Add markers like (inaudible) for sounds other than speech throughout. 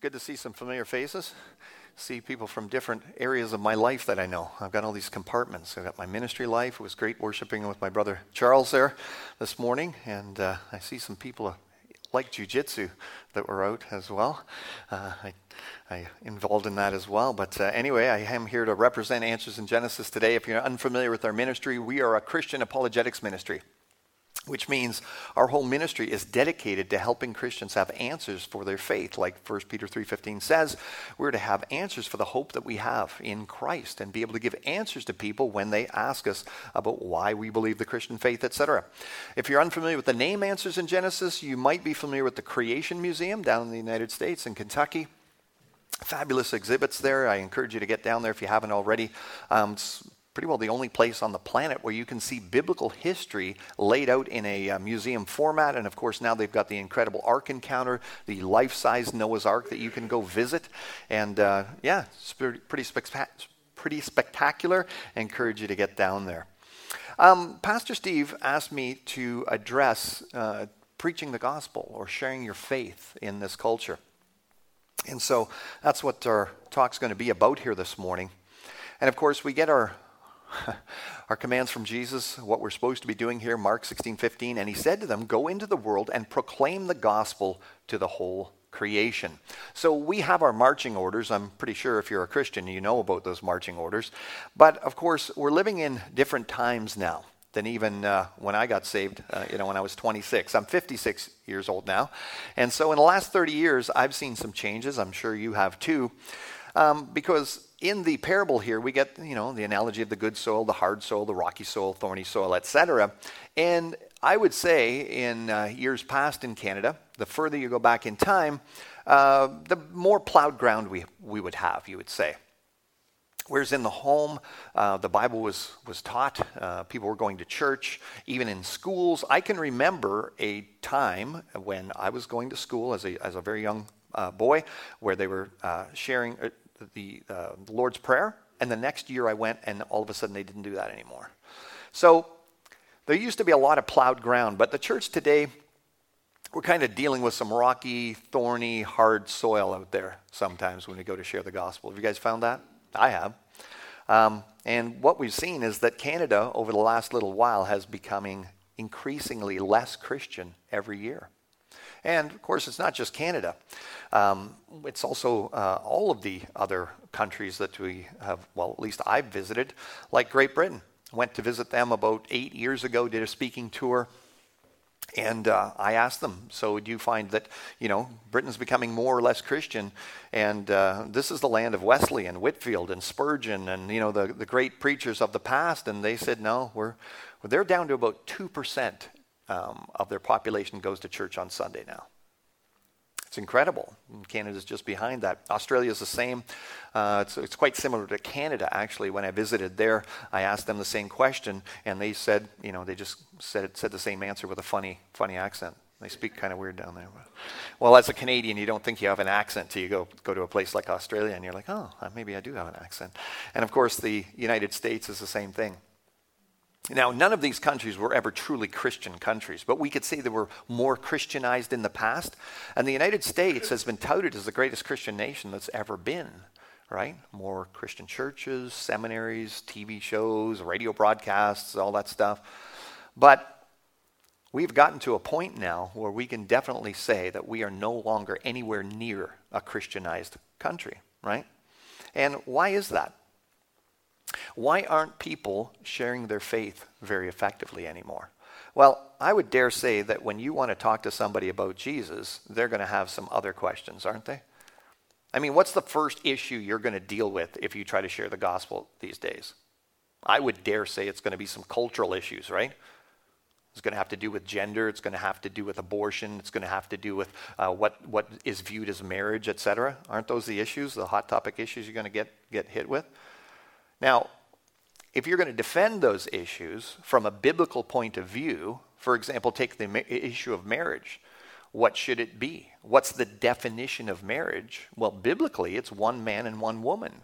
good to see some familiar faces. See people from different areas of my life that I know. I've got all these compartments. I've got my ministry life. It was great worshiping with my brother Charles there this morning, and uh, I see some people like jujitsu that were out as well. Uh, I, I involved in that as well. But uh, anyway, I am here to represent Answers in Genesis today. If you're unfamiliar with our ministry, we are a Christian apologetics ministry which means our whole ministry is dedicated to helping Christians have answers for their faith. Like 1 Peter 3:15 says, we're to have answers for the hope that we have in Christ and be able to give answers to people when they ask us about why we believe the Christian faith, etc. If you're unfamiliar with the name Answers in Genesis, you might be familiar with the Creation Museum down in the United States in Kentucky fabulous exhibits there. I encourage you to get down there if you haven't already. Um, pretty well the only place on the planet where you can see biblical history laid out in a uh, museum format. And of course, now they've got the incredible Ark Encounter, the life size Noah's Ark that you can go visit. And uh, yeah, it's pretty, pretty, spectacular. I encourage you to get down there. Um, Pastor Steve asked me to address uh, preaching the gospel or sharing your faith in this culture. And so that's what our talk's going to be about here this morning. And of course, we get our (laughs) our commands from Jesus, what we're supposed to be doing here, Mark 16, 15. And he said to them, Go into the world and proclaim the gospel to the whole creation. So we have our marching orders. I'm pretty sure if you're a Christian, you know about those marching orders. But of course, we're living in different times now than even uh, when I got saved, uh, you know, when I was 26. I'm 56 years old now. And so in the last 30 years, I've seen some changes. I'm sure you have too. Um, because in the parable here, we get, you know, the analogy of the good soil, the hard soil, the rocky soil, thorny soil, etc. And I would say in uh, years past in Canada, the further you go back in time, uh, the more plowed ground we, we would have, you would say. Whereas in the home, uh, the Bible was, was taught, uh, people were going to church, even in schools. I can remember a time when I was going to school as a, as a very young uh, boy where they were uh, sharing uh, the, uh, the Lord's Prayer. And the next year I went, and all of a sudden they didn't do that anymore. So there used to be a lot of plowed ground, but the church today, we're kind of dealing with some rocky, thorny, hard soil out there sometimes when we go to share the gospel. Have you guys found that? I have. Um, and what we've seen is that Canada, over the last little while, has becoming increasingly less Christian every year. And of course, it's not just Canada. Um, it's also uh, all of the other countries that we have, well, at least I've visited, like Great Britain. Went to visit them about eight years ago, did a speaking tour. And uh, I asked them, so do you find that, you know, Britain's becoming more or less Christian? And uh, this is the land of Wesley and Whitefield and Spurgeon and, you know, the, the great preachers of the past. And they said, no, we're, they're down to about 2% um, of their population goes to church on Sunday now. It's incredible. Canada's just behind that. Australia is the same. Uh, it's, it's quite similar to Canada, actually. When I visited there, I asked them the same question, and they said, you know, they just said, said the same answer with a funny, funny accent. They speak kind of weird down there. Well, as a Canadian, you don't think you have an accent till you go, go to a place like Australia, and you're like, oh, maybe I do have an accent. And of course, the United States is the same thing. Now, none of these countries were ever truly Christian countries, but we could say they were more Christianized in the past. And the United States has been touted as the greatest Christian nation that's ever been, right? More Christian churches, seminaries, TV shows, radio broadcasts, all that stuff. But we've gotten to a point now where we can definitely say that we are no longer anywhere near a Christianized country, right? And why is that? Why aren't people sharing their faith very effectively anymore? Well, I would dare say that when you want to talk to somebody about Jesus, they're going to have some other questions, aren't they? I mean, what's the first issue you're going to deal with if you try to share the gospel these days? I would dare say it's going to be some cultural issues, right? It's going to have to do with gender. It's going to have to do with abortion. It's going to have to do with uh, what, what is viewed as marriage, etc. Aren't those the issues, the hot topic issues you're going to get, get hit with? Now, if you're going to defend those issues from a biblical point of view, for example, take the ma- issue of marriage. What should it be? What's the definition of marriage? Well, biblically, it's one man and one woman.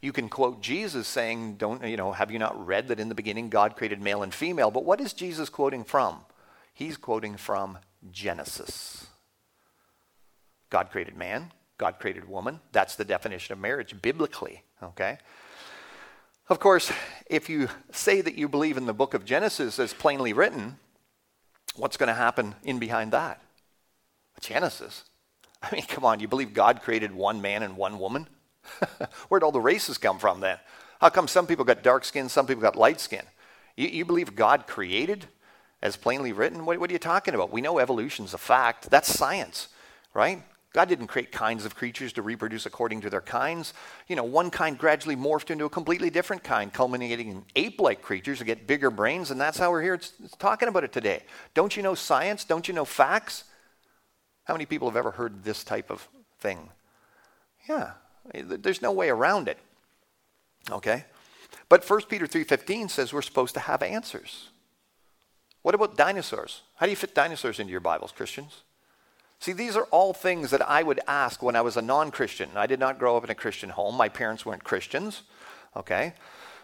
You can quote Jesus saying, "Don't you know? Have you not read that in the beginning God created male and female?" But what is Jesus quoting from? He's quoting from Genesis. God created man, God created woman. That's the definition of marriage biblically, okay? Of course, if you say that you believe in the book of Genesis as plainly written, what's going to happen in behind that? Genesis. I mean, come on, you believe God created one man and one woman? (laughs) Where'd all the races come from then? How come some people got dark skin, some people got light skin? You, you believe God created as plainly written? What, what are you talking about? We know evolution's a fact. That's science, right? God didn't create kinds of creatures to reproduce according to their kinds. You know, one kind gradually morphed into a completely different kind, culminating in ape like creatures that get bigger brains, and that's how we're here it's, it's talking about it today. Don't you know science? Don't you know facts? How many people have ever heard this type of thing? Yeah, eh, there's no way around it. Okay? But 1 Peter 3:15 says we're supposed to have answers. What about dinosaurs? How do you fit dinosaurs into your Bibles, Christians? See, these are all things that I would ask when I was a non Christian. I did not grow up in a Christian home. My parents weren't Christians. Okay?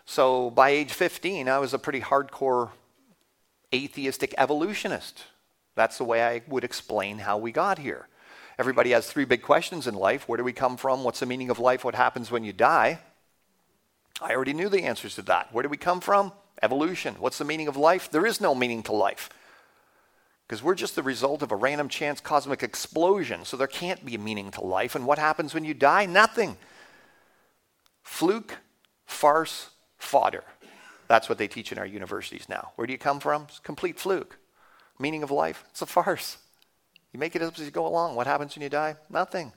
So by age 15, I was a pretty hardcore atheistic evolutionist. That's the way I would explain how we got here. Everybody has three big questions in life where do we come from? What's the meaning of life? What happens when you die? I already knew the answers to that. Where do we come from? Evolution. What's the meaning of life? There is no meaning to life because we're just the result of a random chance cosmic explosion. So there can't be a meaning to life. And what happens when you die? Nothing. Fluke, farce, fodder. That's what they teach in our universities now. Where do you come from? It's complete fluke. Meaning of life? It's a farce. You make it up as you go along. What happens when you die? Nothing.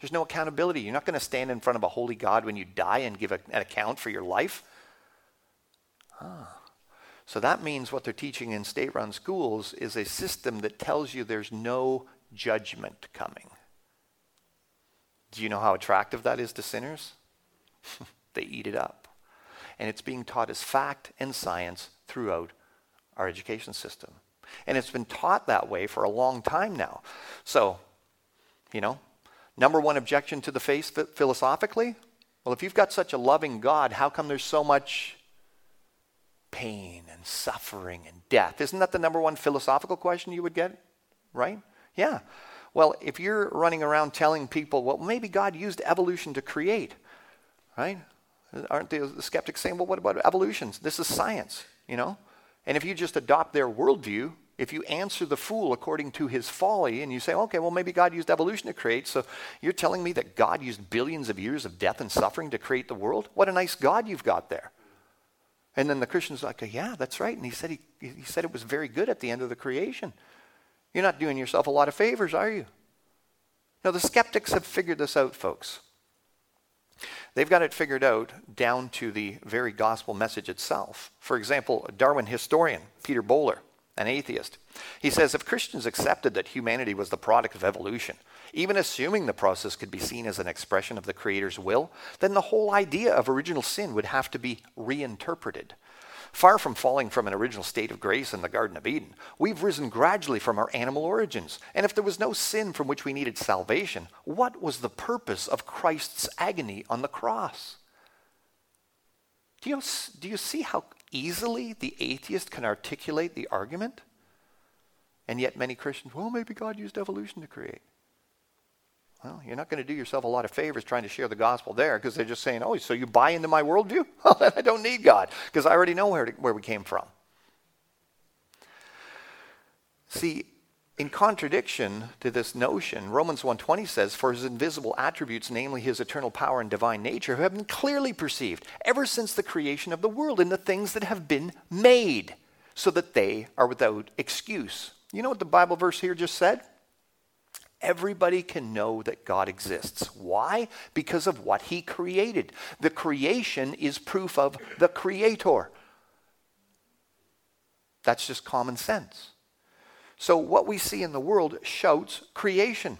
There's no accountability. You're not going to stand in front of a holy God when you die and give a, an account for your life. Ah. So that means what they're teaching in state run schools is a system that tells you there's no judgment coming. Do you know how attractive that is to sinners? (laughs) they eat it up. And it's being taught as fact and science throughout our education system. And it's been taught that way for a long time now. So, you know, number one objection to the faith philosophically? Well, if you've got such a loving God, how come there's so much pain and suffering and death. Isn't that the number one philosophical question you would get? Right? Yeah. Well, if you're running around telling people, well, maybe God used evolution to create, right? Aren't the, skeptics saying, well, what about evolutions? This is science, you know? And if you just adopt their worldview, if you answer the fool according to his folly and you say, okay, well, maybe God used evolution to create, so you're telling me that God used billions of years of death and suffering to create the world? What a nice God you've got there. And then the Christian's like, yeah, that's right. And he said he, he said it was very good at the end of the creation. You're not doing yourself a lot of favors, are you? Now, the skeptics have figured this out, folks. They've got it figured out down to the very gospel message itself. For example, a Darwin historian, Peter Bowler, an atheist, he says if Christians accepted that humanity was the product of evolution, even assuming the process could be seen as an expression of the Creator's will, then the whole idea of original sin would have to be reinterpreted. Far from falling from an original state of grace in the Garden of Eden, we've risen gradually from our animal origins. And if there was no sin from which we needed salvation, what was the purpose of Christ's agony on the cross? Do you, do you see how easily the atheist can articulate the argument? And yet, many Christians, well, maybe God used evolution to create. Well, you're not going to do yourself a lot of favors trying to share the gospel there because they're just saying, oh, so you buy into my worldview? (laughs) Well, I don't need God because I already know where, to, where we came from. See, in contradiction to this notion, Romans 1:20 says, "For his invisible attributes, namely his eternal power and divine nature, have been clearly perceived ever since the creation of the world in the things that have been made, so that they are without excuse." You know what the Bible verse here just said? Everybody can know that God exists. Why? Because of what He created. The creation is proof of the Creator. That's just common sense. So, what we see in the world shouts creation.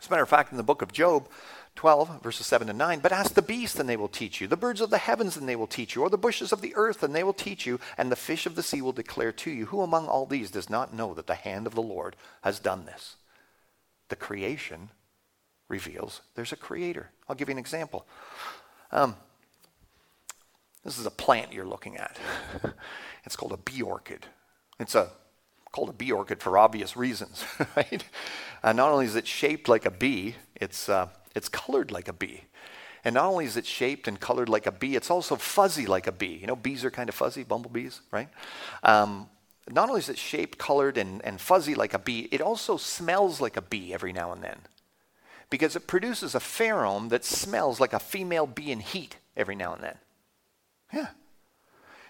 As a matter of fact, in the book of Job, 12, verses 7 to 9. But ask the beasts, and they will teach you, the birds of the heavens, and they will teach you, or the bushes of the earth, and they will teach you, and the fish of the sea will declare to you. Who among all these does not know that the hand of the Lord has done this? the creation reveals there's a creator. I'll give you an example. Um, this is a plant you're looking at. (laughs) it's called a bee orchid. It's a called a bee orchid for obvious reasons, (laughs) right? And not only is it shaped like a bee, it's, uh, it's colored like a bee. And not only is it shaped and colored like a bee, it's also fuzzy like a bee. You know, bees are kind of fuzzy, bumblebees, right? Um, not only is it shaped, colored, and, and fuzzy like a bee, it also smells like a bee every now and then. Because it produces a pheromone that smells like a female bee in heat every now and then. Yeah.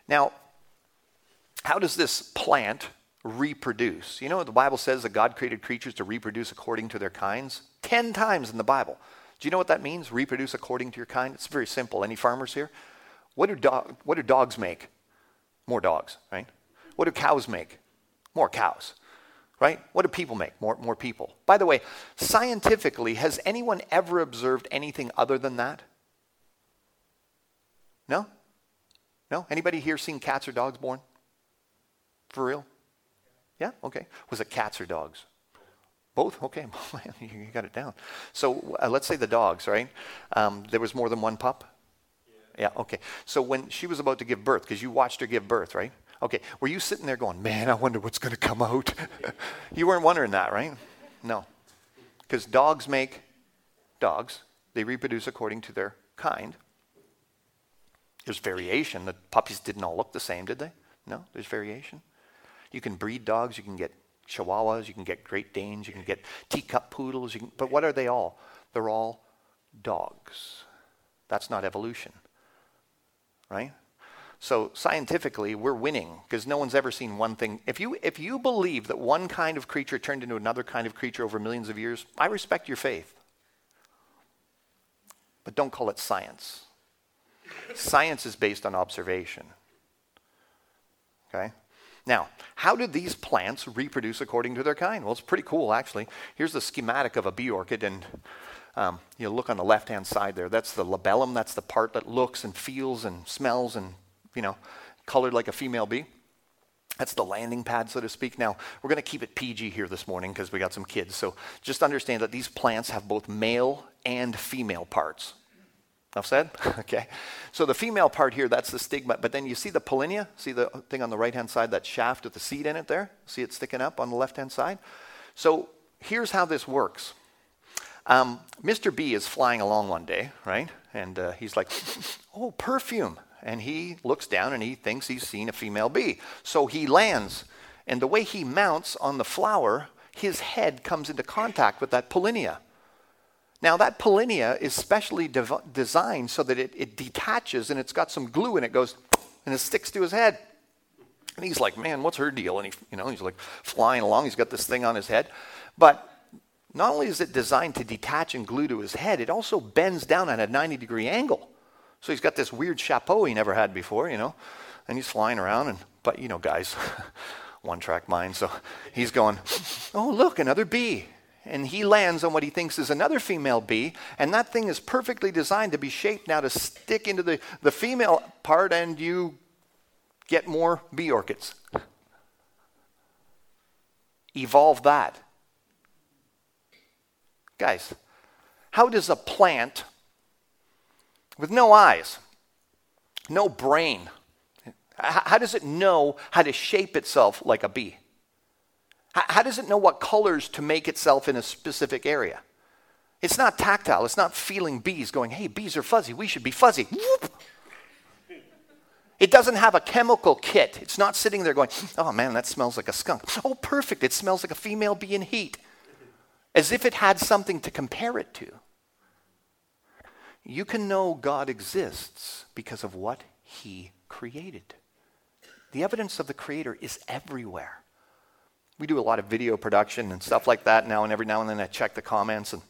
Now, how does this plant reproduce? You know, what the Bible says that God created creatures to reproduce according to their kinds. Ten times in the Bible. Do you know what that means? Reproduce according to your kind? It's very simple. Any farmers here? What do, do- what do dogs make? More dogs, right? What do cows make? More cows, right? What do people make? More, more people. By the way, scientifically, has anyone ever observed anything other than that? No? No? Anybody here seen cats or dogs born? For real? Yeah? Okay. Was it cats or dogs? Both? Okay, (laughs) you got it down. So uh, let's say the dogs, right? Um, there was more than one pup? Yeah. yeah, okay. So when she was about to give birth, because you watched her give birth, right? Okay, were you sitting there going, man, I wonder what's going to come out? (laughs) you weren't wondering that, right? No. Because dogs make dogs, they reproduce according to their kind. There's variation. The puppies didn't all look the same, did they? No, there's variation. You can breed dogs, you can get Chihuahuas, you can get Great Danes, you can get teacup poodles, can, but what are they all? They're all dogs. That's not evolution, right? So scientifically, we're winning because no one's ever seen one thing. If you, if you believe that one kind of creature turned into another kind of creature over millions of years, I respect your faith. But don't call it science. science is based on observation. Okay? Now, how do these plants reproduce according to their kind? Well, it's pretty cool, actually. Here's the schematic of a bee orchid, and um, you look on the left-hand side there. That's the labellum. That's the part that looks and feels and smells and, you know, colored like a female bee. That's the landing pad, so to speak. Now, we're going to keep it PG here this morning because we got some kids. So just understand that these plants have both male and female parts. Enough said? (laughs) okay. So the female part here, that's the stigma. But then you see the pollinia? See the thing on the right hand side, that shaft with the seed in it there? See it sticking up on the left hand side? So here's how this works. Um, Mr. B is flying along one day, right? And uh, he's like, (laughs) oh, perfume. And he looks down and he thinks he's seen a female bee. So he lands. And the way he mounts on the flower, his head comes into contact with that pollinia. Now, that pollinia is specially designed so that it, it detaches and it's got some glue and it goes and it sticks to his head. And he's like, man, what's her deal? And he, you know, he's like flying along. He's got this thing on his head. But not only is it designed to detach and glue to his head, it also bends down at a 90 degree angle. So he's got this weird chapeau he never had before, you know, and he's flying around. And but you know, guys, (laughs) one track mind. So he's going, oh look, another bee and he lands on what he thinks is another female bee, and that thing is perfectly designed to be shaped now to stick into the, the female part, and you get more bee orchids. Evolve that. Guys, how does a plant with no eyes, no brain, how does it know how to shape itself like a bee? How does it know what colors to make itself in a specific area? It's not tactile. It's not feeling bees going, hey, bees are fuzzy. We should be fuzzy. It doesn't have a chemical kit. It's not sitting there going, oh man, that smells like a skunk. Oh, perfect. It smells like a female bee in heat. As if it had something to compare it to. You can know God exists because of what He created. The evidence of the Creator is everywhere we do a lot of video production and stuff like that now, and every now and then I check the comments and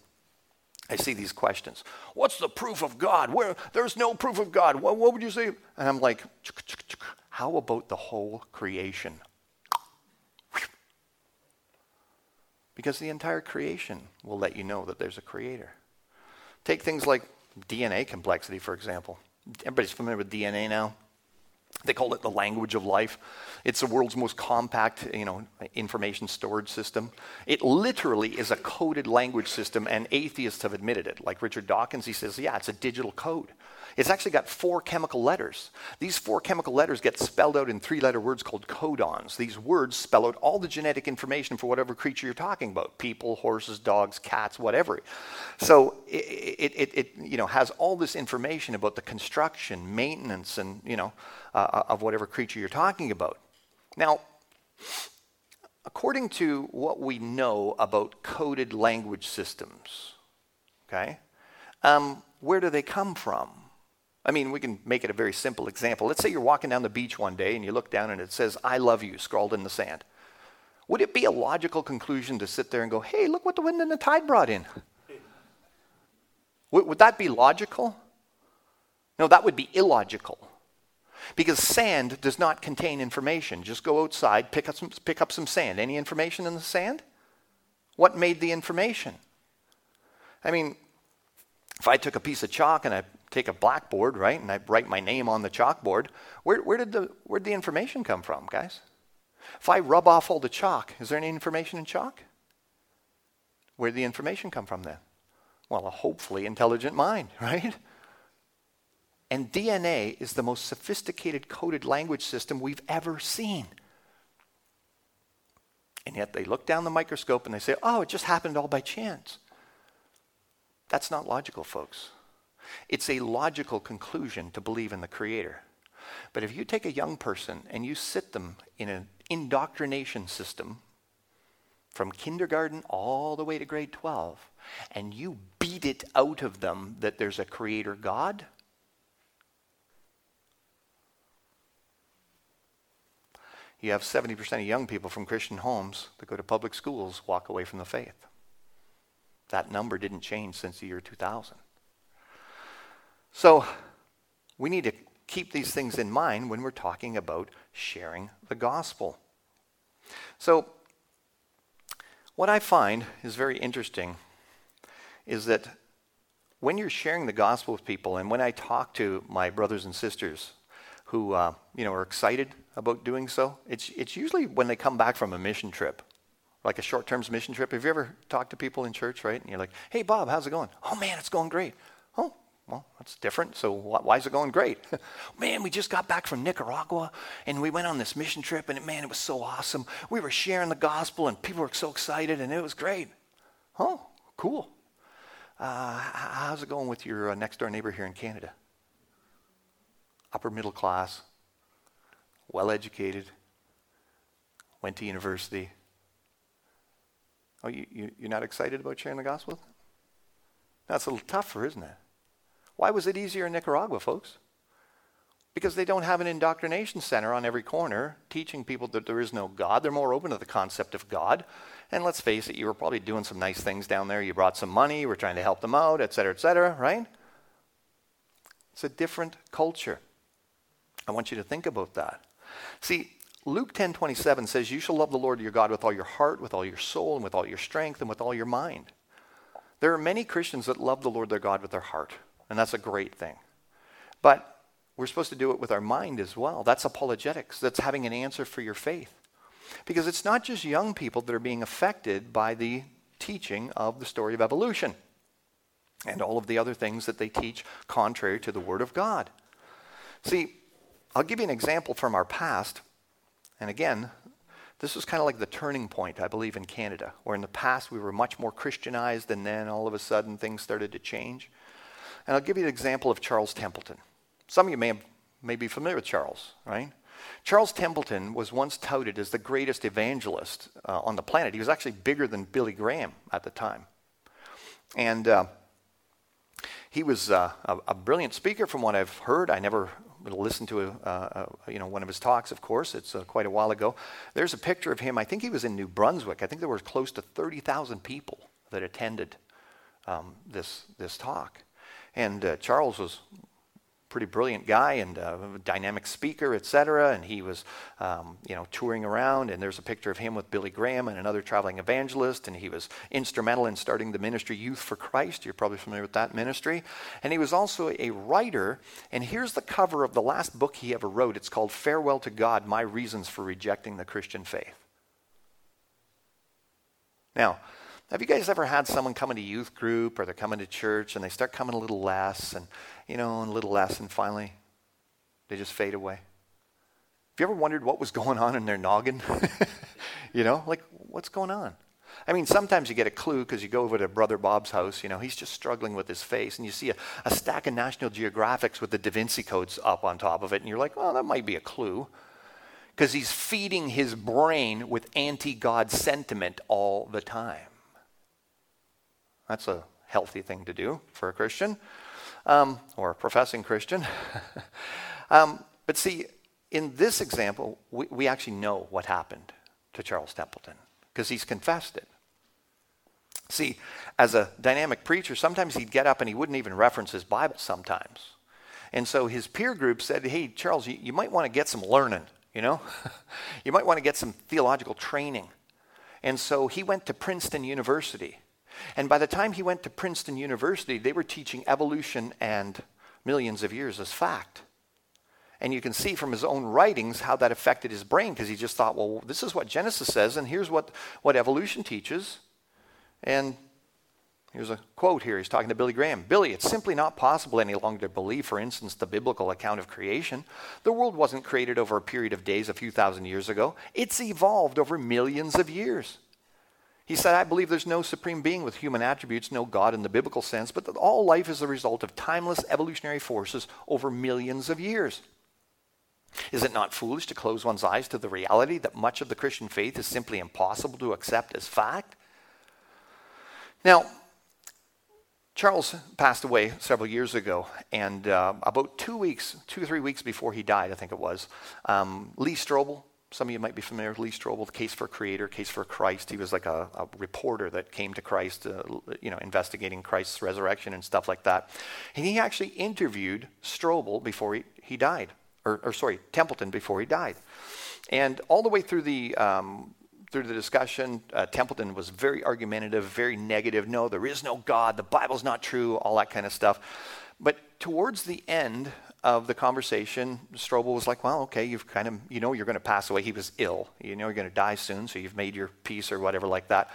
I see these questions. What's the proof of God? Where there's no proof of God. What, what would you say? And I'm like, how about the whole creation? Because the entire creation will let you know that there's a creator. Take things like DNA complexity, for example. Everybody's familiar with DNA now. They call it the language of life. It's the world's most compact, you know, information storage system. It literally is a coded language system, and atheists have admitted it. Like Richard Dawkins, he says, yeah, it's a digital code. It's actually got four chemical letters. These four chemical letters get spelled out in three letter words called codons. These words spell out all the genetic information for whatever creature you're talking about people, horses, dogs, cats, whatever. So it, it, it, you know, has all this information about the construction, maintenance, and you know, uh, of whatever creature you're talking about. Now, according to what we know about coded language systems, okay, um, where do they come from? I mean, we can make it a very simple example. Let's say you're walking down the beach one day and you look down and it says, I love you, scrawled in the sand. Would it be a logical conclusion to sit there and go, hey, look what the wind and the tide brought in? Would, would that be logical? No, that would be illogical. Because sand does not contain information. Just go outside, pick up some, pick up some sand. Any information in the sand? What made the information? I mean, if I took a piece of chalk and I take a blackboard, right, and I write my name on the chalkboard, where, where, did the, where did the information come from, guys? If I rub off all the chalk, is there any information in chalk? Where did the information come from then? Well, a hopefully intelligent mind, (laughs) right? And DNA is the most sophisticated coded language system we've ever seen. And yet they look down the microscope and they say, oh, it just happened all by chance. That's not logical, folks. It's a logical conclusion to believe in the Creator. But if you take a young person and you sit them in an indoctrination system from kindergarten all the way to grade 12, and you beat it out of them that there's a Creator God, you have 70% of young people from Christian homes that go to public schools walk away from the faith. That number didn't change since the year 2000. So we need to keep these things in mind when we're talking about sharing the gospel. So, what I find is very interesting is that when you're sharing the gospel with people, and when I talk to my brothers and sisters who uh, you know are excited about doing so. It's it's usually when they come back from a mission trip, like a short-term mission trip. Have you ever talked to people in church, right? And you're like, "Hey, Bob, how's it going?" "Oh man, it's going great." "Oh, well, that's different. So why is it going great?" (laughs) "Man, we just got back from Nicaragua and we went on this mission trip, and man, it was so awesome. We were sharing the gospel, and people were so excited, and it was great." "Oh, cool." Uh, how's it going with your uh, next door neighbor here in Canada? upper middle class, well educated, went to university. Oh, you, you, you're not excited about sharing the gospel? That's a little tougher, isn't it? Why was it easier in Nicaragua, folks? Because they don't have an indoctrination center on every corner teaching people that there is no God. They're more open to the concept of God. And let's face it, you were probably doing some nice things down there. You brought some money, you were trying to help them out, et cetera, et cetera, right? It's a different culture. I want you to think about that. See, Luke 10:27 says you shall love the Lord your God with all your heart, with all your soul, and with all your strength and with all your mind. There are many Christians that love the Lord their God with their heart, and that's a great thing. But we're supposed to do it with our mind as well. That's apologetics. That's having an answer for your faith. Because it's not just young people that are being affected by the teaching of the story of evolution and all of the other things that they teach contrary to the Word of God. See, I'll give you an example from our past. And again, this was kind of like the turning point, I believe, in Canada, where in the past we were much more Christianized, and then all of a sudden things started to change. And I'll give you an example of Charles Templeton. Some of you may, have, may be familiar with Charles, right? Charles Templeton was once touted as the greatest evangelist uh, on the planet. He was actually bigger than Billy Graham at the time. And uh, he was uh, a, a, brilliant speaker from what I've heard. I never listened to a, uh, a, you know, one of his talks, of course. It's uh, quite a while ago. There's a picture of him. I think he was in New Brunswick. I think there were close to 30,000 people that attended um, this, this talk. And uh, Charles was a pretty brilliant guy and a dynamic speaker, etc. And he was, um, you know, touring around. And there's a picture of him with Billy Graham and another traveling evangelist. And he was instrumental in starting the ministry Youth for Christ. You're probably familiar with that ministry. And he was also a writer. And here's the cover of the last book he ever wrote. It's called Farewell to God: My Reasons for Rejecting the Christian Faith. Now, have you guys ever had someone come into youth group or they're coming to church and they start coming a little less and, you know, and a little less and finally they just fade away? Have you ever wondered what was going on in their noggin? (laughs) you know, like what's going on? I mean, sometimes you get a clue because you go over to Brother Bob's house, you know, he's just struggling with his face, and you see a, a stack of National Geographics with the Da Vinci codes up on top of it, and you're like, well, that might be a clue. Because he's feeding his brain with anti God sentiment all the time. That's a healthy thing to do for a Christian um, or a professing Christian. (laughs) um, but see, in this example, we, we actually know what happened to Charles Templeton because he's confessed it. See, as a dynamic preacher, sometimes he'd get up and he wouldn't even reference his Bible sometimes. And so his peer group said, Hey, Charles, you, you might want to get some learning, you know? (laughs) you might want to get some theological training. And so he went to Princeton University and by the time he went to Princeton University, they were teaching evolution and millions of years as fact. And you can see from his own writings how that affected his brain because he just thought, well, this is what Genesis says, and here's what, what evolution teaches. And here's a quote here. He's talking to Billy Graham Billy, it's simply not possible any longer to believe, for instance, the biblical account of creation. The world wasn't created over a period of days a few thousand years ago, it's evolved over millions of years. He said, I believe there's no supreme being with human attributes, no God in the biblical sense, but that all life is the result of timeless evolutionary forces over millions of years. Is it not foolish to close one's eyes to the reality that much of the Christian faith is simply impossible to accept as fact? Now, Charles passed away several years ago, and uh, about two weeks, two or three weeks before he died, I think it was, um, Lee Strobel, some of you might be familiar with Lee Strobel, the Case for Creator, Case for Christ. He was like a, a reporter that came to Christ, uh, you know, investigating Christ's resurrection and stuff like that. And he actually interviewed Strobel before he, he died, or, or sorry, Templeton before he died. And all the way through the um, through the discussion, uh, Templeton was very argumentative, very negative. No, there is no God. The Bible's not true. All that kind of stuff. But towards the end of the conversation, Strobel was like, well, okay, you've kind of, you know, you're going to pass away. He was ill. You know, you're going to die soon, so you've made your peace or whatever like that.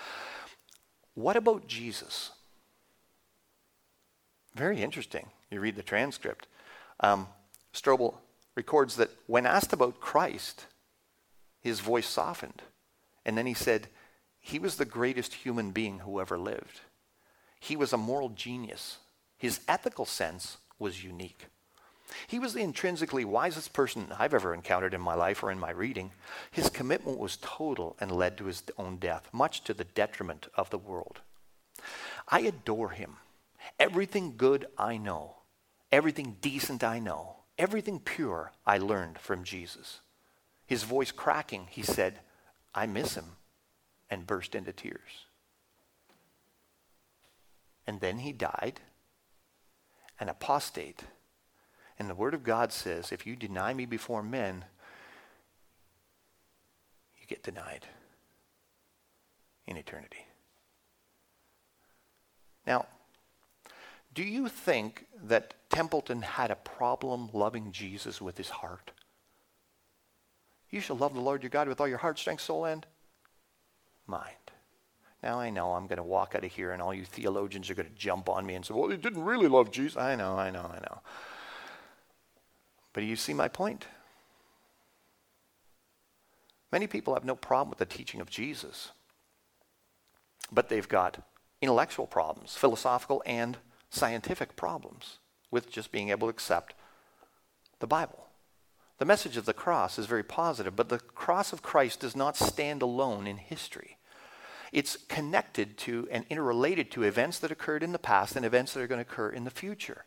What about Jesus? Very interesting. You read the transcript. Um, Strobel records that when asked about Christ, his voice softened. And then he said, He was the greatest human being who ever lived. He was a moral genius. His ethical sense was unique. He was the intrinsically wisest person I've ever encountered in my life or in my reading. His commitment was total and led to his own death, much to the detriment of the world. I adore him. Everything good I know, everything decent I know, everything pure I learned from Jesus. His voice cracking, he said, I miss him, and burst into tears. And then he died, an apostate and the Word of God says, if you deny me before men, you get denied in eternity. Now, do you think that Templeton had a problem loving Jesus with his heart? You shall love the Lord your God with all your heart, strength, soul, and mind. Now I know I'm going to walk out of here and all you theologians are going to jump on me and say, well, he didn't really love Jesus. I know, I know, I know. But do you see my point? Many people have no problem with the teaching of Jesus, but they've got intellectual problems, philosophical and scientific problems with just being able to accept the Bible. The message of the cross is very positive, but the cross of Christ does not stand alone in history. It's connected to and interrelated to events that occurred in the past and events that are going to occur in the future.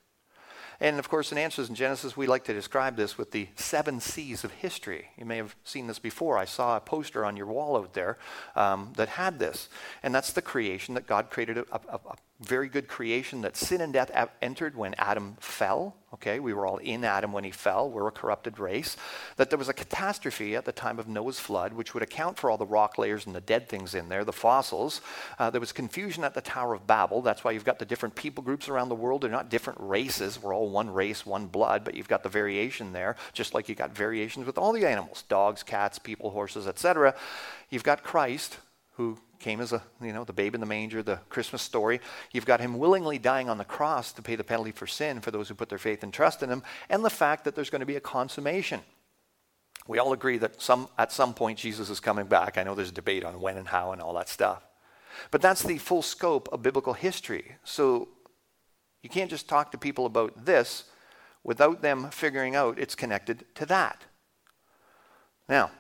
And of course, in Answers in Genesis, we like to describe this with the seven C's of history. You may have seen this before. I saw a poster on your wall out there um, that had this. And that's the creation that God created a, a, a very good creation that sin and death entered when Adam fell. Okay, we were all in Adam when he fell. We're a corrupted race. That there was a catastrophe at the time of Noah's flood, which would account for all the rock layers and the dead things in there, the fossils. Uh, there was confusion at the Tower of Babel. That's why you've got the different people groups around the world. They're not different races. We're all one race, one blood, but you've got the variation there, just like you got variations with all the animals dogs, cats, people, horses, etc. You've got Christ, who came as a, you know, the babe in the manger, the Christmas story. You've got him willingly dying on the cross to pay the penalty for sin for those who put their faith and trust in him, and the fact that there's going to be a consummation. We all agree that some, at some point Jesus is coming back. I know there's debate on when and how and all that stuff. But that's the full scope of biblical history. So you can't just talk to people about this without them figuring out it's connected to that. Now,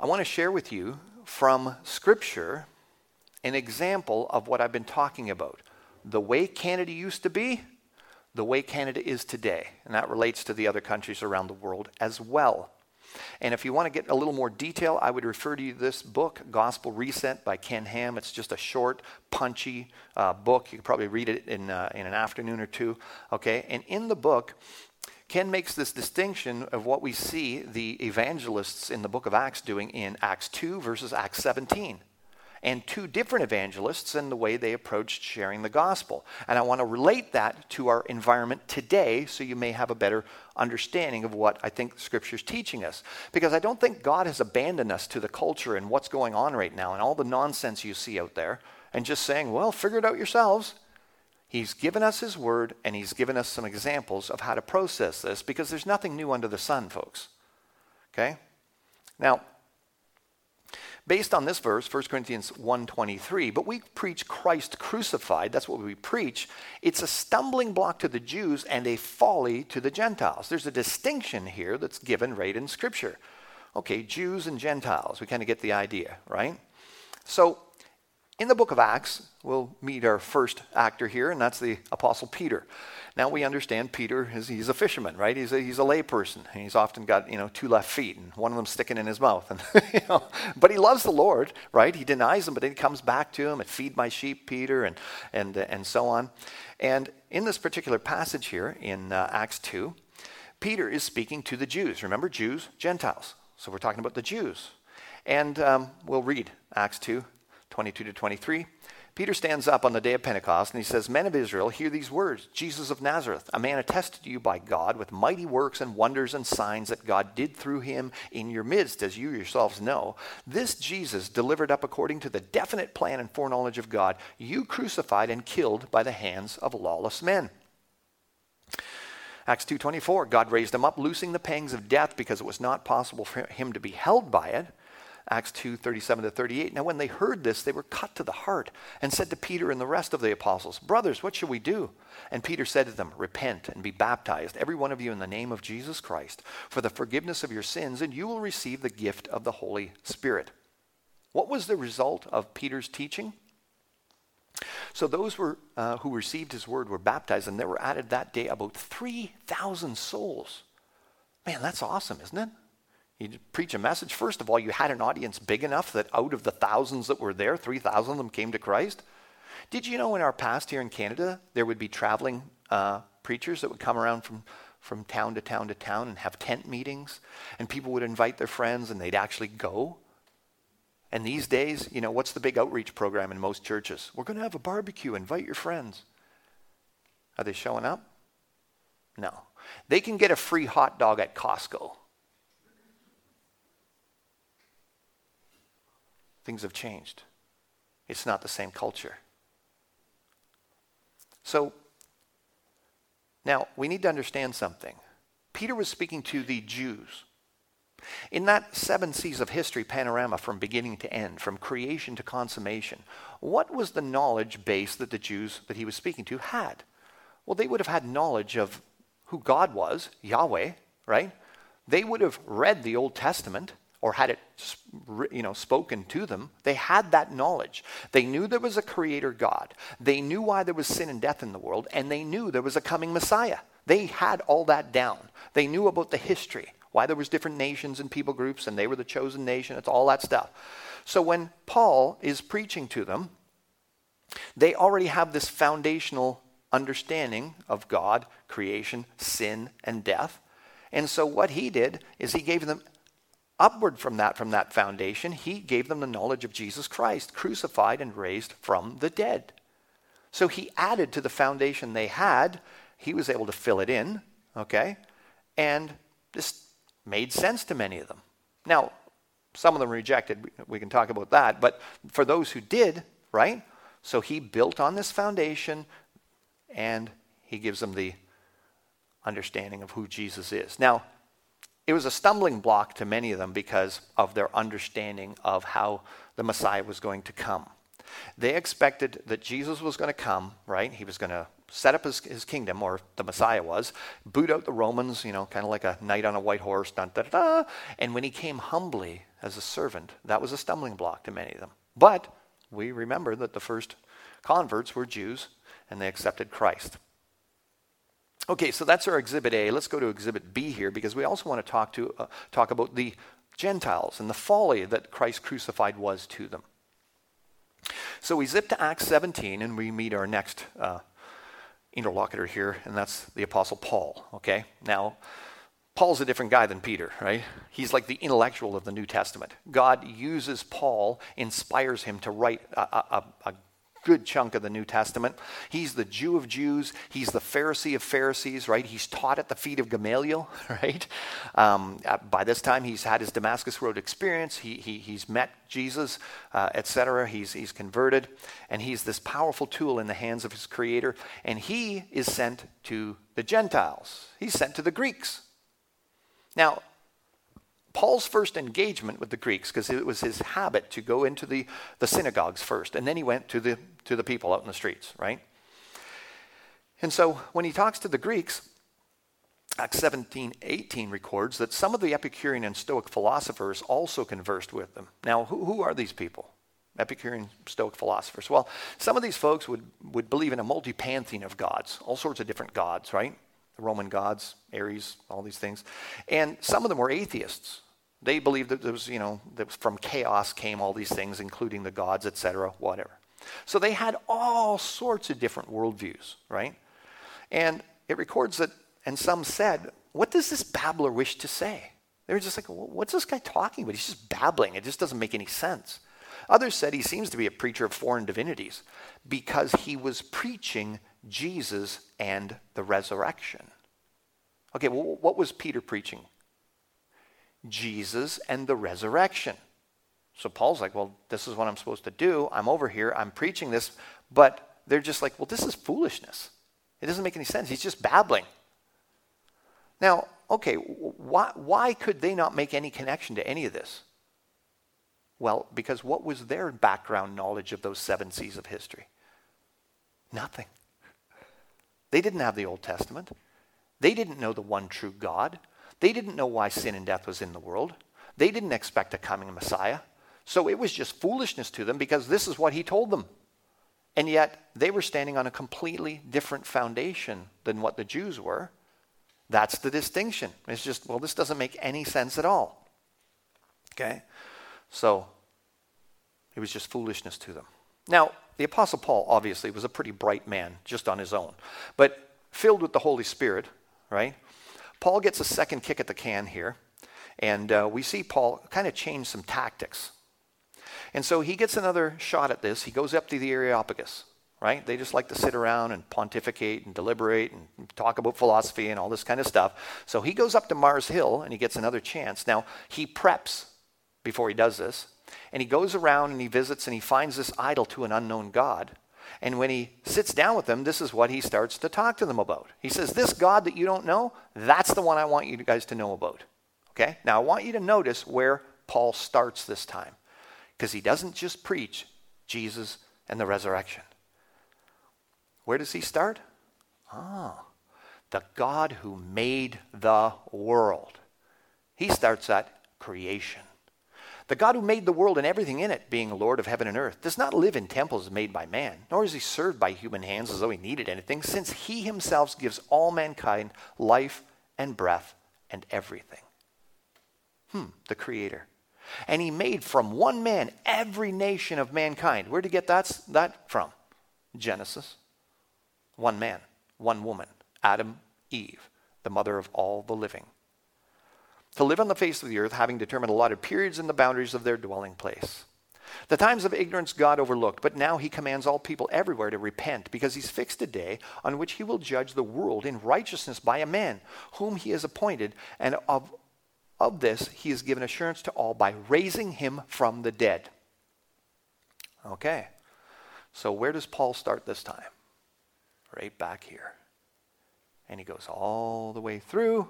I want to share with you from Scripture an example of what I've been talking about. The way Canada used to be, the way Canada is today. And that relates to the other countries around the world as well. And if you want to get a little more detail, I would refer to you this book, Gospel Reset by Ken Ham. It's just a short, punchy uh, book. You can probably read it in, uh, in an afternoon or two. Okay? And in the book, Ken makes this distinction of what we see the evangelists in the book of Acts doing in Acts 2 versus Acts 17. And two different evangelists and the way they approached sharing the gospel. And I want to relate that to our environment today so you may have a better understanding of what I think Scripture is teaching us. Because I don't think God has abandoned us to the culture and what's going on right now and all the nonsense you see out there and just saying, well, figure it out yourselves. He's given us His Word and He's given us some examples of how to process this because there's nothing new under the sun, folks. Okay? Now, based on this verse 1 corinthians 1.23 but we preach christ crucified that's what we preach it's a stumbling block to the jews and a folly to the gentiles there's a distinction here that's given right in scripture okay jews and gentiles we kind of get the idea right so in the book of Acts, we'll meet our first actor here, and that's the Apostle Peter. Now we understand Peter is he's a fisherman, right? He's a, he's a layperson. He's often got you know two left feet, and one of them sticking in his mouth. And (laughs) you know, but he loves the Lord, right? He denies him, but then he comes back to him and feed my sheep, Peter, and and and so on. And in this particular passage here in uh, Acts two, Peter is speaking to the Jews. Remember, Jews, Gentiles. So we're talking about the Jews. And um, we'll read Acts 2, 22 to 23. Peter stands up on the day of Pentecost and he says, Men of Israel, hear these words Jesus of Nazareth, a man attested to you by God with mighty works and wonders and signs that God did through him in your midst, as you yourselves know. This Jesus, delivered up according to the definite plan and foreknowledge of God, you crucified and killed by the hands of lawless men. Acts 2:24 God raised him up loosing the pangs of death because it was not possible for him to be held by it Acts 2 37 to 38. Now, when they heard this, they were cut to the heart and said to Peter and the rest of the apostles, Brothers, what shall we do? And Peter said to them, Repent and be baptized, every one of you, in the name of Jesus Christ, for the forgiveness of your sins, and you will receive the gift of the Holy Spirit. What was the result of Peter's teaching? So those were, uh, who received his word were baptized, and there were added that day about 3,000 souls. Man, that's awesome, isn't it? You preach a message. First of all, you had an audience big enough that out of the thousands that were there, 3,000 of them came to Christ. Did you know in our past here in Canada, there would be traveling uh, preachers that would come around from, from town to town to town and have tent meetings? And people would invite their friends and they'd actually go. And these days, you know, what's the big outreach program in most churches? We're going to have a barbecue, invite your friends. Are they showing up? No. They can get a free hot dog at Costco. Things have changed. It's not the same culture. So, now we need to understand something. Peter was speaking to the Jews. In that seven C's of history panorama from beginning to end, from creation to consummation, what was the knowledge base that the Jews that he was speaking to had? Well, they would have had knowledge of who God was, Yahweh, right? They would have read the Old Testament or had it you know spoken to them they had that knowledge. They knew there was a creator god. They knew why there was sin and death in the world and they knew there was a coming messiah. They had all that down. They knew about the history why there was different nations and people groups and they were the chosen nation. It's all that stuff. So when paul is preaching to them They already have this foundational understanding of God, creation, sin, and death. And so what he did is he gave them upward from that from that foundation, he gave them the knowledge of Jesus Christ, crucified and raised from the dead. So he added to the foundation they had, he was able to fill it in, okay? And this made sense to many of them. Now, some of them rejected, we can talk about that, but for those who did, right? So he built on this foundation and he gives them the understanding of who Jesus is. Now, it was a stumbling block to many of them because of their understanding of how the Messiah was going to come. They expected that Jesus was going to come, right? He was going to set up his, his kingdom, or the Messiah was, boot out the Romans, you know, kind of like a knight on a white horse, dun, da, da, da. And when he came humbly as a servant, that was a stumbling block to many of them. But we remember that the first converts were Jews and they accepted Christ. Okay, so that's our exhibit A. Let's go to exhibit B here because we also want to talk to uh, talk about the Gentiles and the folly that Christ crucified was to them. So we zip to Acts 17 and we meet our next uh, interlocutor here, and that's the Apostle Paul. Okay, now Paul's a different guy than Peter, right? He's like the intellectual of the New Testament. God uses Paul, inspires him to write a, a, a good chunk of the New Testament. He's the Jew of Jews. He's the Pharisee of Pharisees, right? He's taught at the feet of Gamaliel, (laughs) right? Um, uh, by this time, he's had his Damascus Road experience. He, he, he's met Jesus, uh, etc. He's, he's converted, and he's this powerful tool in the hands of his Creator. And he is sent to the Gentiles. He's sent to the Greeks. Now, Paul's first engagement with the Greeks, because it was his habit to go into the, the synagogues first, and then he went to the, to the people out in the streets, right? And so when he talks to the Greeks, Acts 17, 18 records that some of the Epicurean and Stoic philosophers also conversed with them. Now, who, who are these people? Epicurean Stoic philosophers. Well, some of these folks would, would believe in a multi pantheon of gods, all sorts of different gods, right? the Roman gods, Ares, all these things. And some of them were atheists. They believed that there was, you know, that from chaos came all these things, including the gods, etc., whatever. So they had all sorts of different worldviews, right? And it records that, and some said, what does this babbler wish to say? They were just like, what's this guy talking about? He's just babbling. It just doesn't make any sense. Others said he seems to be a preacher of foreign divinities because he was preaching Jesus and the resurrection. Okay, well, what was Peter preaching? Jesus and the resurrection. So Paul's like, well, this is what I'm supposed to do. I'm over here, I'm preaching this, but they're just like, well, this is foolishness. It doesn't make any sense. He's just babbling. Now, okay, why, why could they not make any connection to any of this? Well, because what was their background knowledge of those seven C's of history? Nothing. They didn't have the Old Testament. They didn't know the one true God. They didn't know why sin and death was in the world. They didn't expect a coming Messiah. So it was just foolishness to them because this is what he told them. And yet they were standing on a completely different foundation than what the Jews were. That's the distinction. It's just, well, this doesn't make any sense at all. Okay? So it was just foolishness to them. Now, the Apostle Paul obviously was a pretty bright man just on his own, but filled with the Holy Spirit, right? Paul gets a second kick at the can here, and uh, we see Paul kind of change some tactics. And so he gets another shot at this. He goes up to the Areopagus, right? They just like to sit around and pontificate and deliberate and talk about philosophy and all this kind of stuff. So he goes up to Mars Hill and he gets another chance. Now, he preps before he does this. And he goes around and he visits and he finds this idol to an unknown God. And when he sits down with them, this is what he starts to talk to them about. He says, This God that you don't know, that's the one I want you guys to know about. Okay? Now I want you to notice where Paul starts this time. Because he doesn't just preach Jesus and the resurrection. Where does he start? Ah, the God who made the world. He starts at creation. The God who made the world and everything in it, being Lord of heaven and earth, does not live in temples made by man, nor is he served by human hands as though he needed anything, since he himself gives all mankind life and breath and everything. Hmm, the Creator. And he made from one man every nation of mankind. Where did he get that, that from? Genesis. One man, one woman, Adam, Eve, the mother of all the living. To live on the face of the earth, having determined allotted periods and the boundaries of their dwelling place. The times of ignorance God overlooked, but now he commands all people everywhere to repent because he's fixed a day on which he will judge the world in righteousness by a man whom he has appointed, and of, of this he has given assurance to all by raising him from the dead. Okay, so where does Paul start this time? Right back here. And he goes all the way through,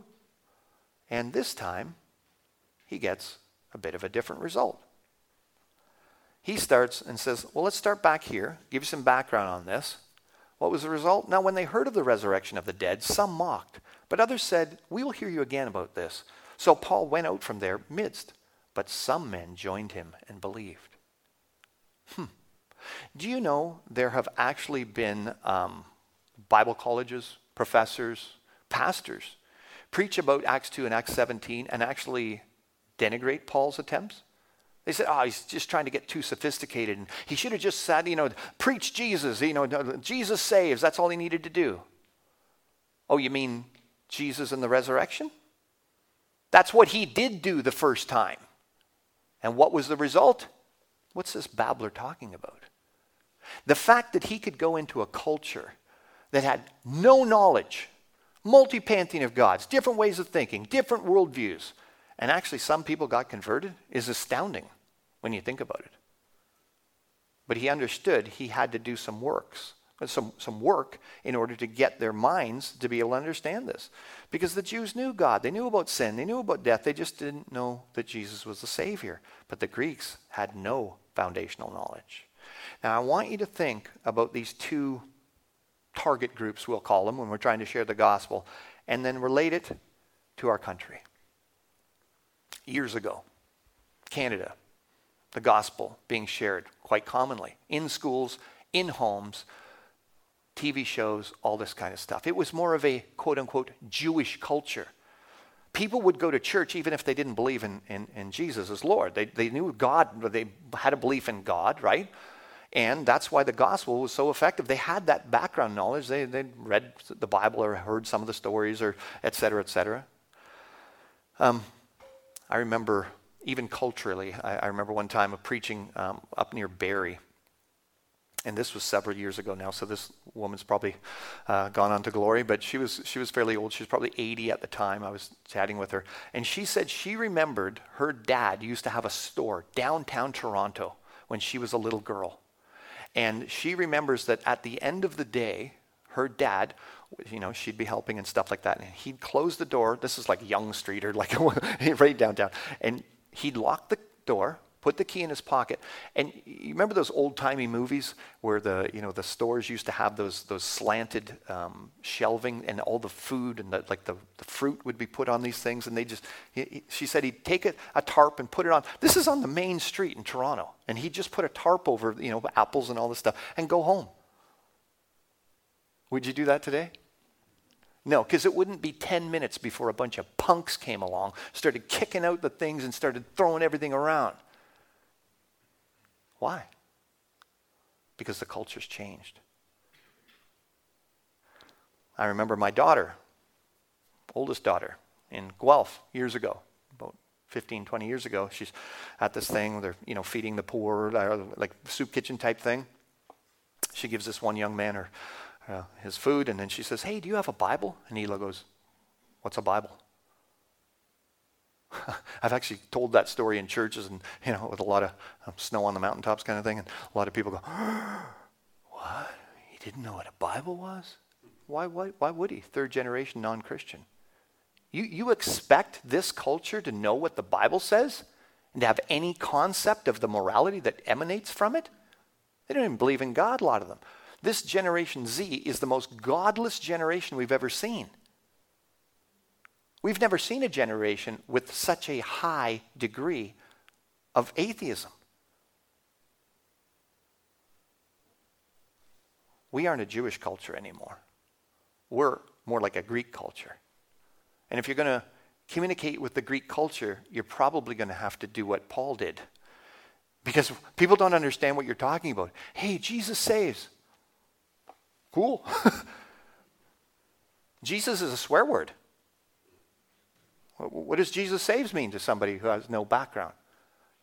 and this time he gets a bit of a different result he starts and says, Well, let's start back here, give you some background on this. What was the result? Now, when they heard of the resurrection of the dead, some mocked, but others said, We will hear you again about this. So Paul went out from their midst, but some men joined him and believed. Hmm. Do you know there have actually been um, Bible colleges, professors, pastors preach about Acts 2 and Acts 17 and actually denigrate Paul's attempts? They said, oh, he's just trying to get too sophisticated. And he should have just said, you know, preach Jesus. You know, Jesus saves. That's all he needed to do. Oh, you mean Jesus and the resurrection? That's what he did do the first time. And what was the result? What's this babbler talking about? The fact that he could go into a culture that had no knowledge, multi pantheon of gods, different ways of thinking, different worldviews, and actually some people got converted is astounding when you think about it. But he understood he had to do some works, Uh, some, some work in order to get their minds to be able to understand this. Because the Jews knew God. They knew about sin. They knew about death. They just didn't know that Jesus was the Savior. But the Greeks had no foundational knowledge. Now, I want you to think about these two target groups, we'll call them, when we're trying to share the gospel, and then relate it to our country. Years ago, Canada, the gospel being shared quite commonly in schools, in homes, TV shows, all this kind of stuff. It was more of a quote unquote Jewish culture. People would go to church even if they didn't believe in, in, in Jesus as Lord. They, they knew God, they had a belief in God, right? And that's why the gospel was so effective. They had that background knowledge. They, they'd read the Bible or heard some of the stories or et cetera, et cetera. Um, I remember even culturally. I, I remember one time of preaching um, up near Barrie. And this was several years ago now, so this woman's probably uh, gone on to glory, but she was, she was fairly old. She was probably 80 at the time. I was chatting with her. And she said she remembered her dad used to have a store downtown Toronto when she was a little girl. And she remembers that at the end of the day, her dad you know, she'd be helping and stuff like that. And he'd close the door. This is like Yonge Street or like (laughs) right downtown. And he'd lock the door, put the key in his pocket. And you remember those old timey movies where the you know the stores used to have those those slanted um, shelving and all the food and the, like the, the fruit would be put on these things and they just he, he, she said he'd take a, a tarp and put it on. This is on the main street in Toronto, and he'd just put a tarp over you know apples and all this stuff and go home. Would you do that today? No, because it wouldn't be 10 minutes before a bunch of punks came along, started kicking out the things, and started throwing everything around. Why? Because the culture's changed. I remember my daughter, oldest daughter, in Guelph years ago, about 15, 20 years ago. She's at this thing where they're, you know, feeding the poor, uh, like soup kitchen type thing. She gives this one young man her uh, his food, and then she says, Hey, do you have a Bible? And Hila goes, What's a Bible? (laughs) I've actually told that story in churches and, you know, with a lot of um, snow on the mountaintops kind of thing, and a lot of people go, (gasps) What? He didn't know what a Bible was? Why, why, why would he? Third generation non Christian. You, you expect this culture to know what the Bible says and to have any concept of the morality that emanates from it? They don't even believe in God, a lot of them. This generation Z is the most godless generation we've ever seen. We've never seen a generation with such a high degree of atheism. We aren't a Jewish culture anymore. We're more like a Greek culture. And if you're going to communicate with the Greek culture, you're probably going to have to do what Paul did. Because people don't understand what you're talking about. Hey, Jesus saves. Cool. (laughs) Jesus is a swear word. What does Jesus saves mean to somebody who has no background? (laughs)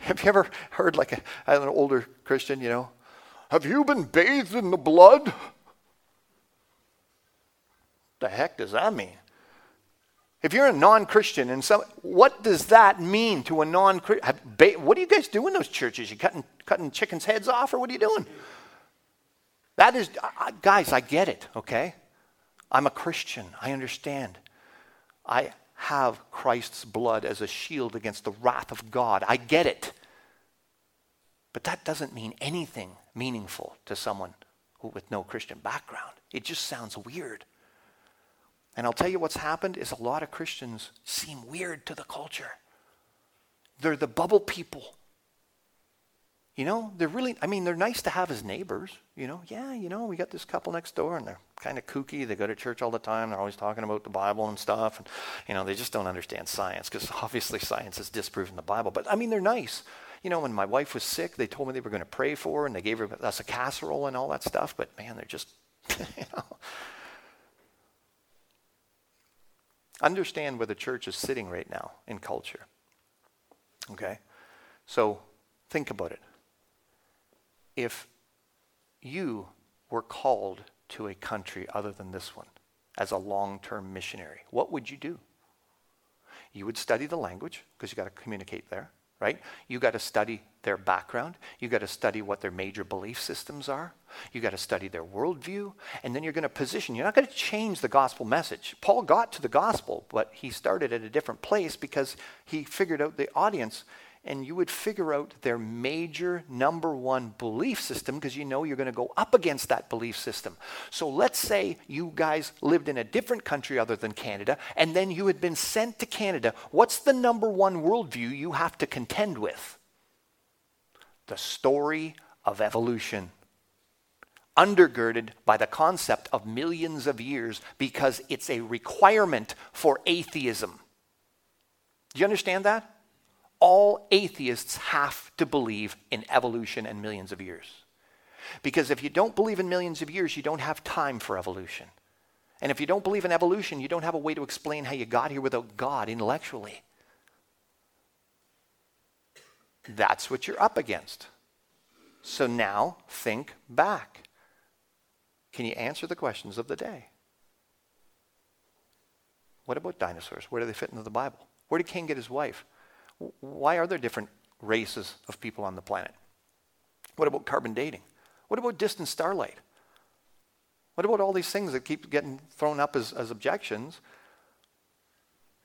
Have you ever heard like a, an older Christian, you know, have you been bathed in the blood? The heck does that mean? If you're a non-Christian and some, what does that mean to a non-Christian? What do you guys do in those churches? You cutting cutting chickens' heads off, or what are you doing? That is, guys, I get it. Okay, I'm a Christian. I understand. I have Christ's blood as a shield against the wrath of God. I get it. But that doesn't mean anything meaningful to someone with no Christian background. It just sounds weird. And I'll tell you what's happened is a lot of Christians seem weird to the culture. They're the bubble people. You know, they're really, I mean, they're nice to have as neighbors. You know, yeah, you know, we got this couple next door and they're kind of kooky. They go to church all the time. They're always talking about the Bible and stuff. And, you know, they just don't understand science because (laughs) obviously science has disproven the Bible. But I mean, they're nice. You know, when my wife was sick, they told me they were going to pray for her and they gave her, us a casserole and all that stuff. But man, they're just, (laughs) you know. Understand where the church is sitting right now in culture. Okay? So think about it if you were called to a country other than this one as a long term missionary, what would you do? You would study the language because you got to communicate there, right? You got to study their background. You got to study what their major belief systems are. You got to study their worldview. And then you're going to position. You're not going to change the gospel message. Paul got to the gospel, but he started at a different place because he figured out the audience and you would figure out their major number one belief system because you know you're going to go up against that belief system. So let's say you guys lived in a different country other than Canada, and then you had been sent to Canada. What's the number one worldview you have to contend with? The story of evolution. Undergirded by the concept of millions of years because it's a requirement for atheism. Do you understand that? All atheists have to believe in evolution and millions of years. Because if you don't believe in millions of years, you don't have time for evolution. And if you don't believe in evolution, you don't have a way to explain how you got here without God intellectually. That's what you're up against. So now think back. Can you answer the questions of the day? What about dinosaurs? Where do they fit into the Bible? Where did Cain get his wife? Why are there different races of people on the planet? What about carbon dating? What about distant starlight? What about all these things that keep getting thrown up as, as objections?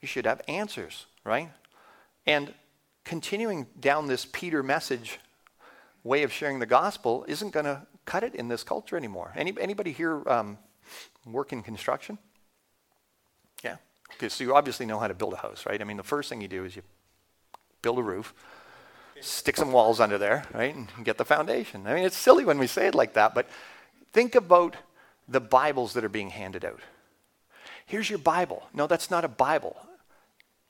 You should have answers, right? And continuing down this Peter message way of sharing the gospel isn't going to cut it in this culture anymore. Any, anybody here um, work in construction? Yeah. Okay, so you obviously know how to build a house, right? I mean, the first thing you do is you build a roof, stick some walls under there, right, and get the foundation. I mean, it's silly when we say it like that, but think about the Bibles that are being handed out. Here's your Bible. No, that's not a Bible.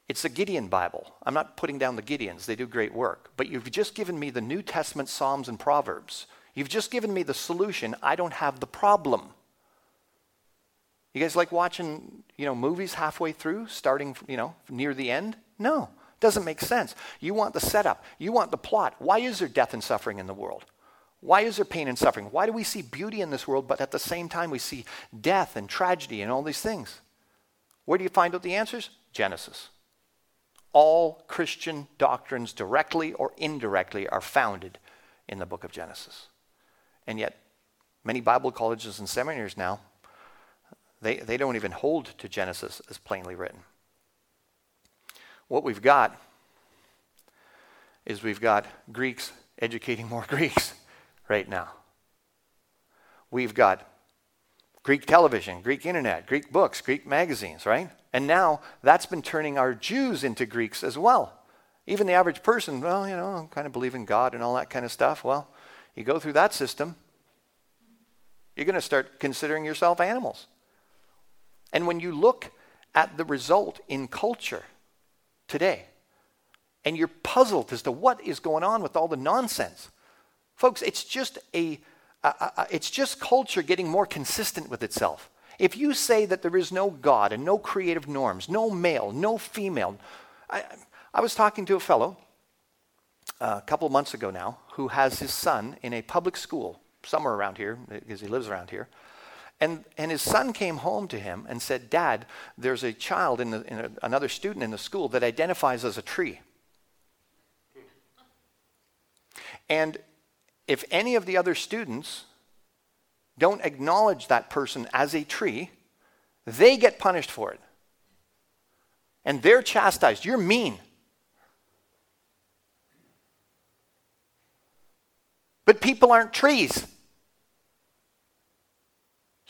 It's a Gideon Bible. I'm not putting down the Gideons, they do great work. But you've just given me the New Testament Psalms and Proverbs. You've just given me the solution. I don't have the problem. You guys like watching, you know, movies halfway through, starting, you know, near the end? No. Doesn't make sense. You want the setup, you want the plot. Why is there death and suffering in the world? Why is there pain and suffering? Why do we see beauty in this world, but at the same time we see death and tragedy and all these things? Where do you find out the answers? Genesis. All Christian doctrines, directly or indirectly, are founded in the book of Genesis. And yet, many Bible colleges and seminaries now, they, they don't even hold to Genesis as plainly written. What we've got is we've got Greeks educating more (laughs) Greeks right now. We've got Greek television, Greek internet, Greek books, Greek magazines, right? And now that's been turning our Jews into Greeks as well. Even the average person, well, you know, kind of believe in God and all that kind of stuff. Well, you go through that system, you're going to start considering yourself animals. And when you look at the result in culture, today. And you're puzzled as to what is going on with all the nonsense. Folks, it's just a, it's just culture getting more consistent with itself. If you say that there is no God and no creative norms, no male, no female, I, I was talking to a fellow uh, a couple months ago now who has his son in a public school somewhere around here because he lives around here. And, and his son came home to him and said, Dad, there's a child, in, the, in a, another student in the school that identifies as a tree. And if any of the other students don't acknowledge that person as a tree, they get punished for it. And they're chastised. You're mean. But people aren't trees.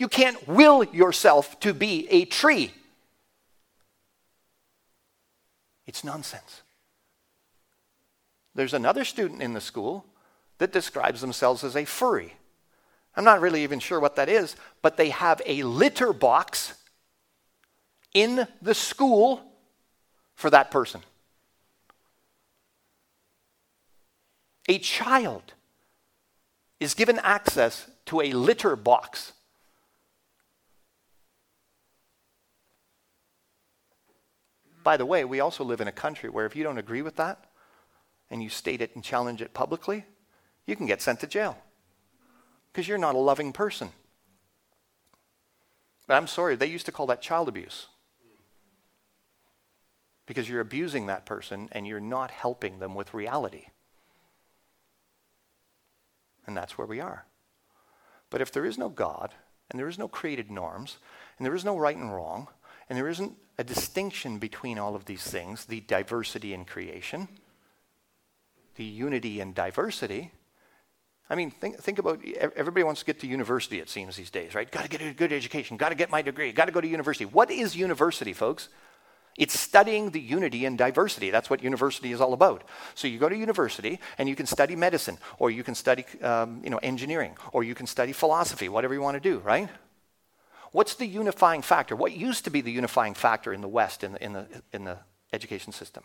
You can't will yourself to be a tree. It's nonsense. There's another student in the school that describes themselves as a furry. I'm not really even sure what that is, but they have a litter box in the school for that person. A child is given access to a litter box. By the way, we also live in a country where if you don't agree with that and you state it and challenge it publicly, you can get sent to jail because you're not a loving person. But I'm sorry, they used to call that child abuse because you're abusing that person and you're not helping them with reality. And that's where we are. But if there is no God, and there is no created norms, and there is no right and wrong, and there isn't a distinction between all of these things the diversity in creation, the unity in diversity. I mean, think, think about everybody wants to get to university, it seems, these days, right? Got to get a good education, got to get my degree, got to go to university. What is university, folks? It's studying the unity and diversity. That's what university is all about. So you go to university and you can study medicine, or you can study um, you know, engineering, or you can study philosophy, whatever you want to do, right? What's the unifying factor? What used to be the unifying factor in the West, in the, in the, in the education system?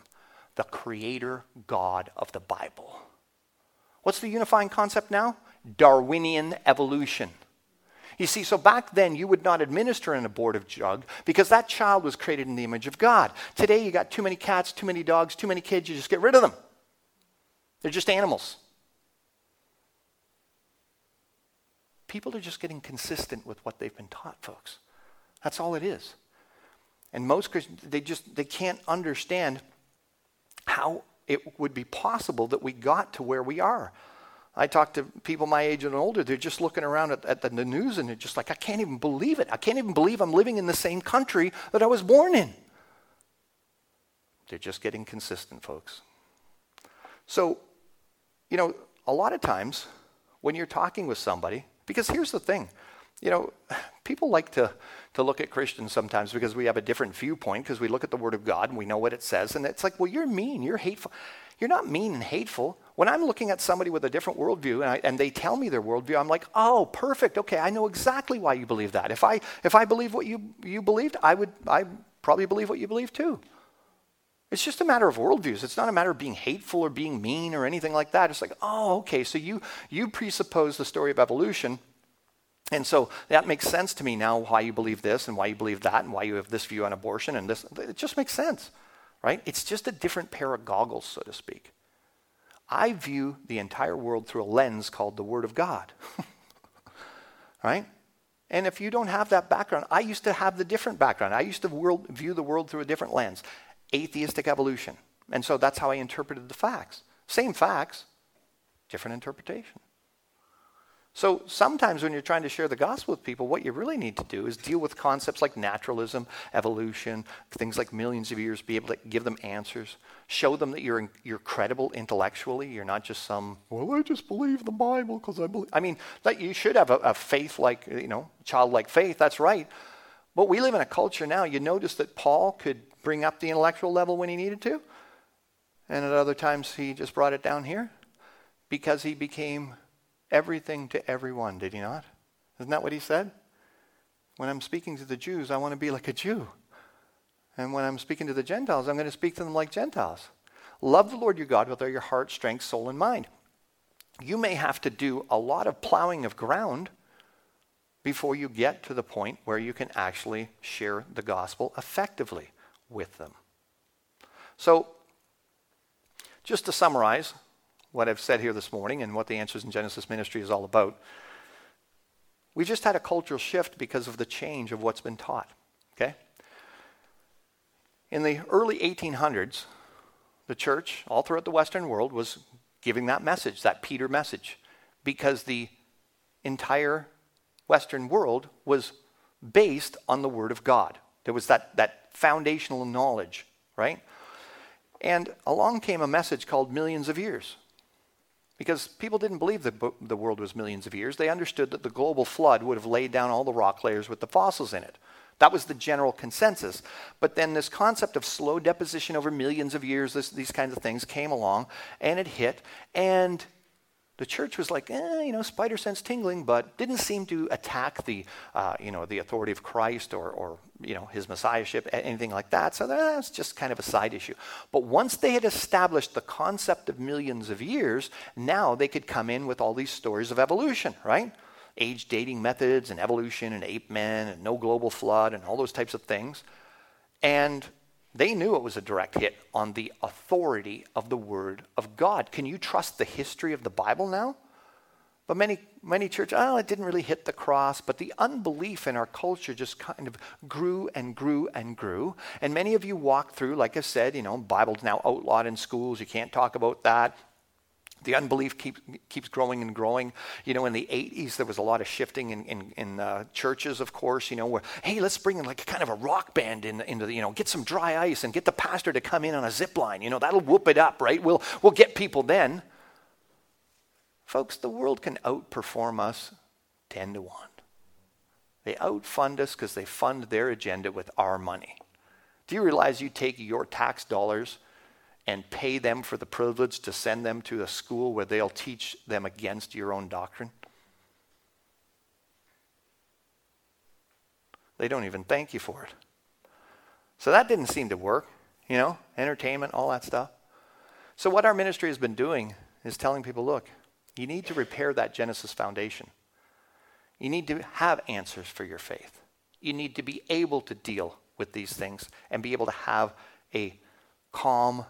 The creator God of the Bible. What's the unifying concept now? Darwinian evolution. You see, so back then you would not administer an abortive drug because that child was created in the image of God. Today you got too many cats, too many dogs, too many kids, you just get rid of them. They're just animals. People are just getting consistent with what they've been taught, folks. That's all it is. And most Christians, they just they can't understand how it would be possible that we got to where we are. I talk to people my age and older, they're just looking around at, at, the news and they're just like, I can't even believe it. I can't even believe I'm living in the same country that I was born in. They're just getting consistent, folks. So, you know, a lot of times when you're talking with somebody, because here's the thing, you know, people like to, to look at Christians sometimes because we have a different viewpoint, because we look at the Word of God and we know what it says, and it's like, well, you're mean, you're hateful. You're not mean and hateful. When I'm looking at somebody with a different worldview and, I, and, they tell me their worldview, I'm like, oh, perfect. Okay, I know exactly why you believe that. If I, if I believe what you, you believed, I would I probably believe what you believe too. It's just a matter of worldviews. It's not a matter of being hateful or being mean or anything like that. It's like, oh, okay, so you, you presuppose the story of evolution. And so that makes sense to me now why you believe this and why you believe that and why you have this view on abortion and this. It just makes sense right? It's just a different pair of goggles, so to speak. I view the entire world through a lens called the Word of God, (laughs) right? And if you don't have that background, I used to have the different background. I used to world, view the world through a different lens atheistic evolution. And so that's how I interpreted the facts. Same facts, different interpretation. So sometimes when you're trying to share the gospel with people, what you really need to do is deal with concepts like naturalism, evolution, things like millions of years, be able to give them answers, show them that you're, you're credible intellectually. You're not just some, well, I just believe the Bible because I believe. I mean, that you should have a, a faith like, you know, childlike faith, that's right. But we live in a culture now, you notice that Paul could bring up the intellectual level when he needed to, and at other times he just brought it down here because he became everything to everyone, did he not? Isn't that what he said? When I'm speaking to the Jews, I want to be like a Jew. And when I'm speaking to the Gentiles, I'm going to speak to them like Gentiles. Love the Lord your God with all your heart, strength, soul, and mind. you may have to do a lot of plowing of ground before you get to the point where you can actually share the gospel effectively with them. So, just to summarize what I've said here this morning and what the Answers in Genesis ministry is all about, we just had a cultural shift because of the change of what's been taught. Okay? In the early 1800s, the church, all throughout the Western world, was giving that message, that Peter message, because the entire Western world was based on the Word of God. There was that, that foundational knowledge, right? And along came a message called millions of years. Because people didn't believe that the world was millions of years. They understood that the global flood would have laid down all the rock layers with the fossils in it. That was the general consensus. But then this concept of slow deposition over millions of years, this, these kinds of things came along and it hit. And the church was like, eh, you know, spider sense tingling, but didn't seem to attack the, uh, you know, the authority of Christ or, or, you know, his messiahship, anything like that. So that's just kind of a side issue. But once they had established the concept of millions of years, now they could come in with all these stories of evolution, right? age dating methods and evolution and ape men and no global flood and all those types of things. And they knew it was a direct hit on the authority of the Word of God. Can you trust the history of the Bible now? But many, many churches, oh, it didn't really hit the cross, but the unbelief in our culture just kind of grew and grew and grew. And many of you walk through, like I said, you know, Bible's now outlawed in schools. You can't talk about that. The unbelief keep, keeps growing and growing. You know, in the 80s, there was a lot of shifting in, in, in uh, churches, of course, you know, where, hey, let's bring in like kind of a rock band in, into the, you know, get some dry ice and get the pastor to come in on a zip line. You know, that'll whoop it up, right? We'll, we'll get people then. Folks, the world can outperform us 10 to 1. They outfund us because they fund their agenda with our money. Do you realize you take your tax dollars and pay them for the privilege to send them to a school where they'll teach them against your own doctrine? They don't even thank you for it. So that didn't seem to work, you know, entertainment, all that stuff. So, what our ministry has been doing is telling people look, you need to repair that Genesis foundation. You need to have answers for your faith. You need to be able to deal with these things and be able to have a calm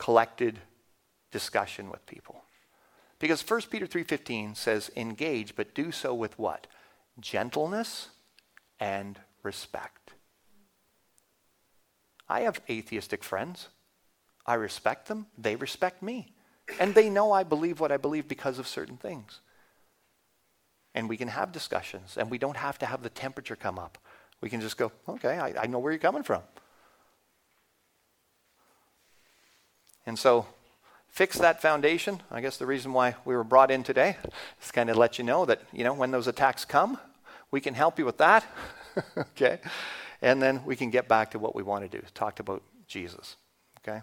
collected discussion with people. Because 1 Peter 3:15 says engage but do so with what? Gentleness and respect. I have atheistic friends. I respect them, they respect me. And they know I believe what I believe because of certain things. And we can have discussions, and we don't have to have the temperature come up. We can just go, okay, I, I know where you're coming from. And so, fix that foundation. I guess the reason why we were brought in today is kind of let you know that, you know, when those attacks come, we can help you with that. (laughs) okay? And then we can get back to what we want to do Talked about Jesus. Okay?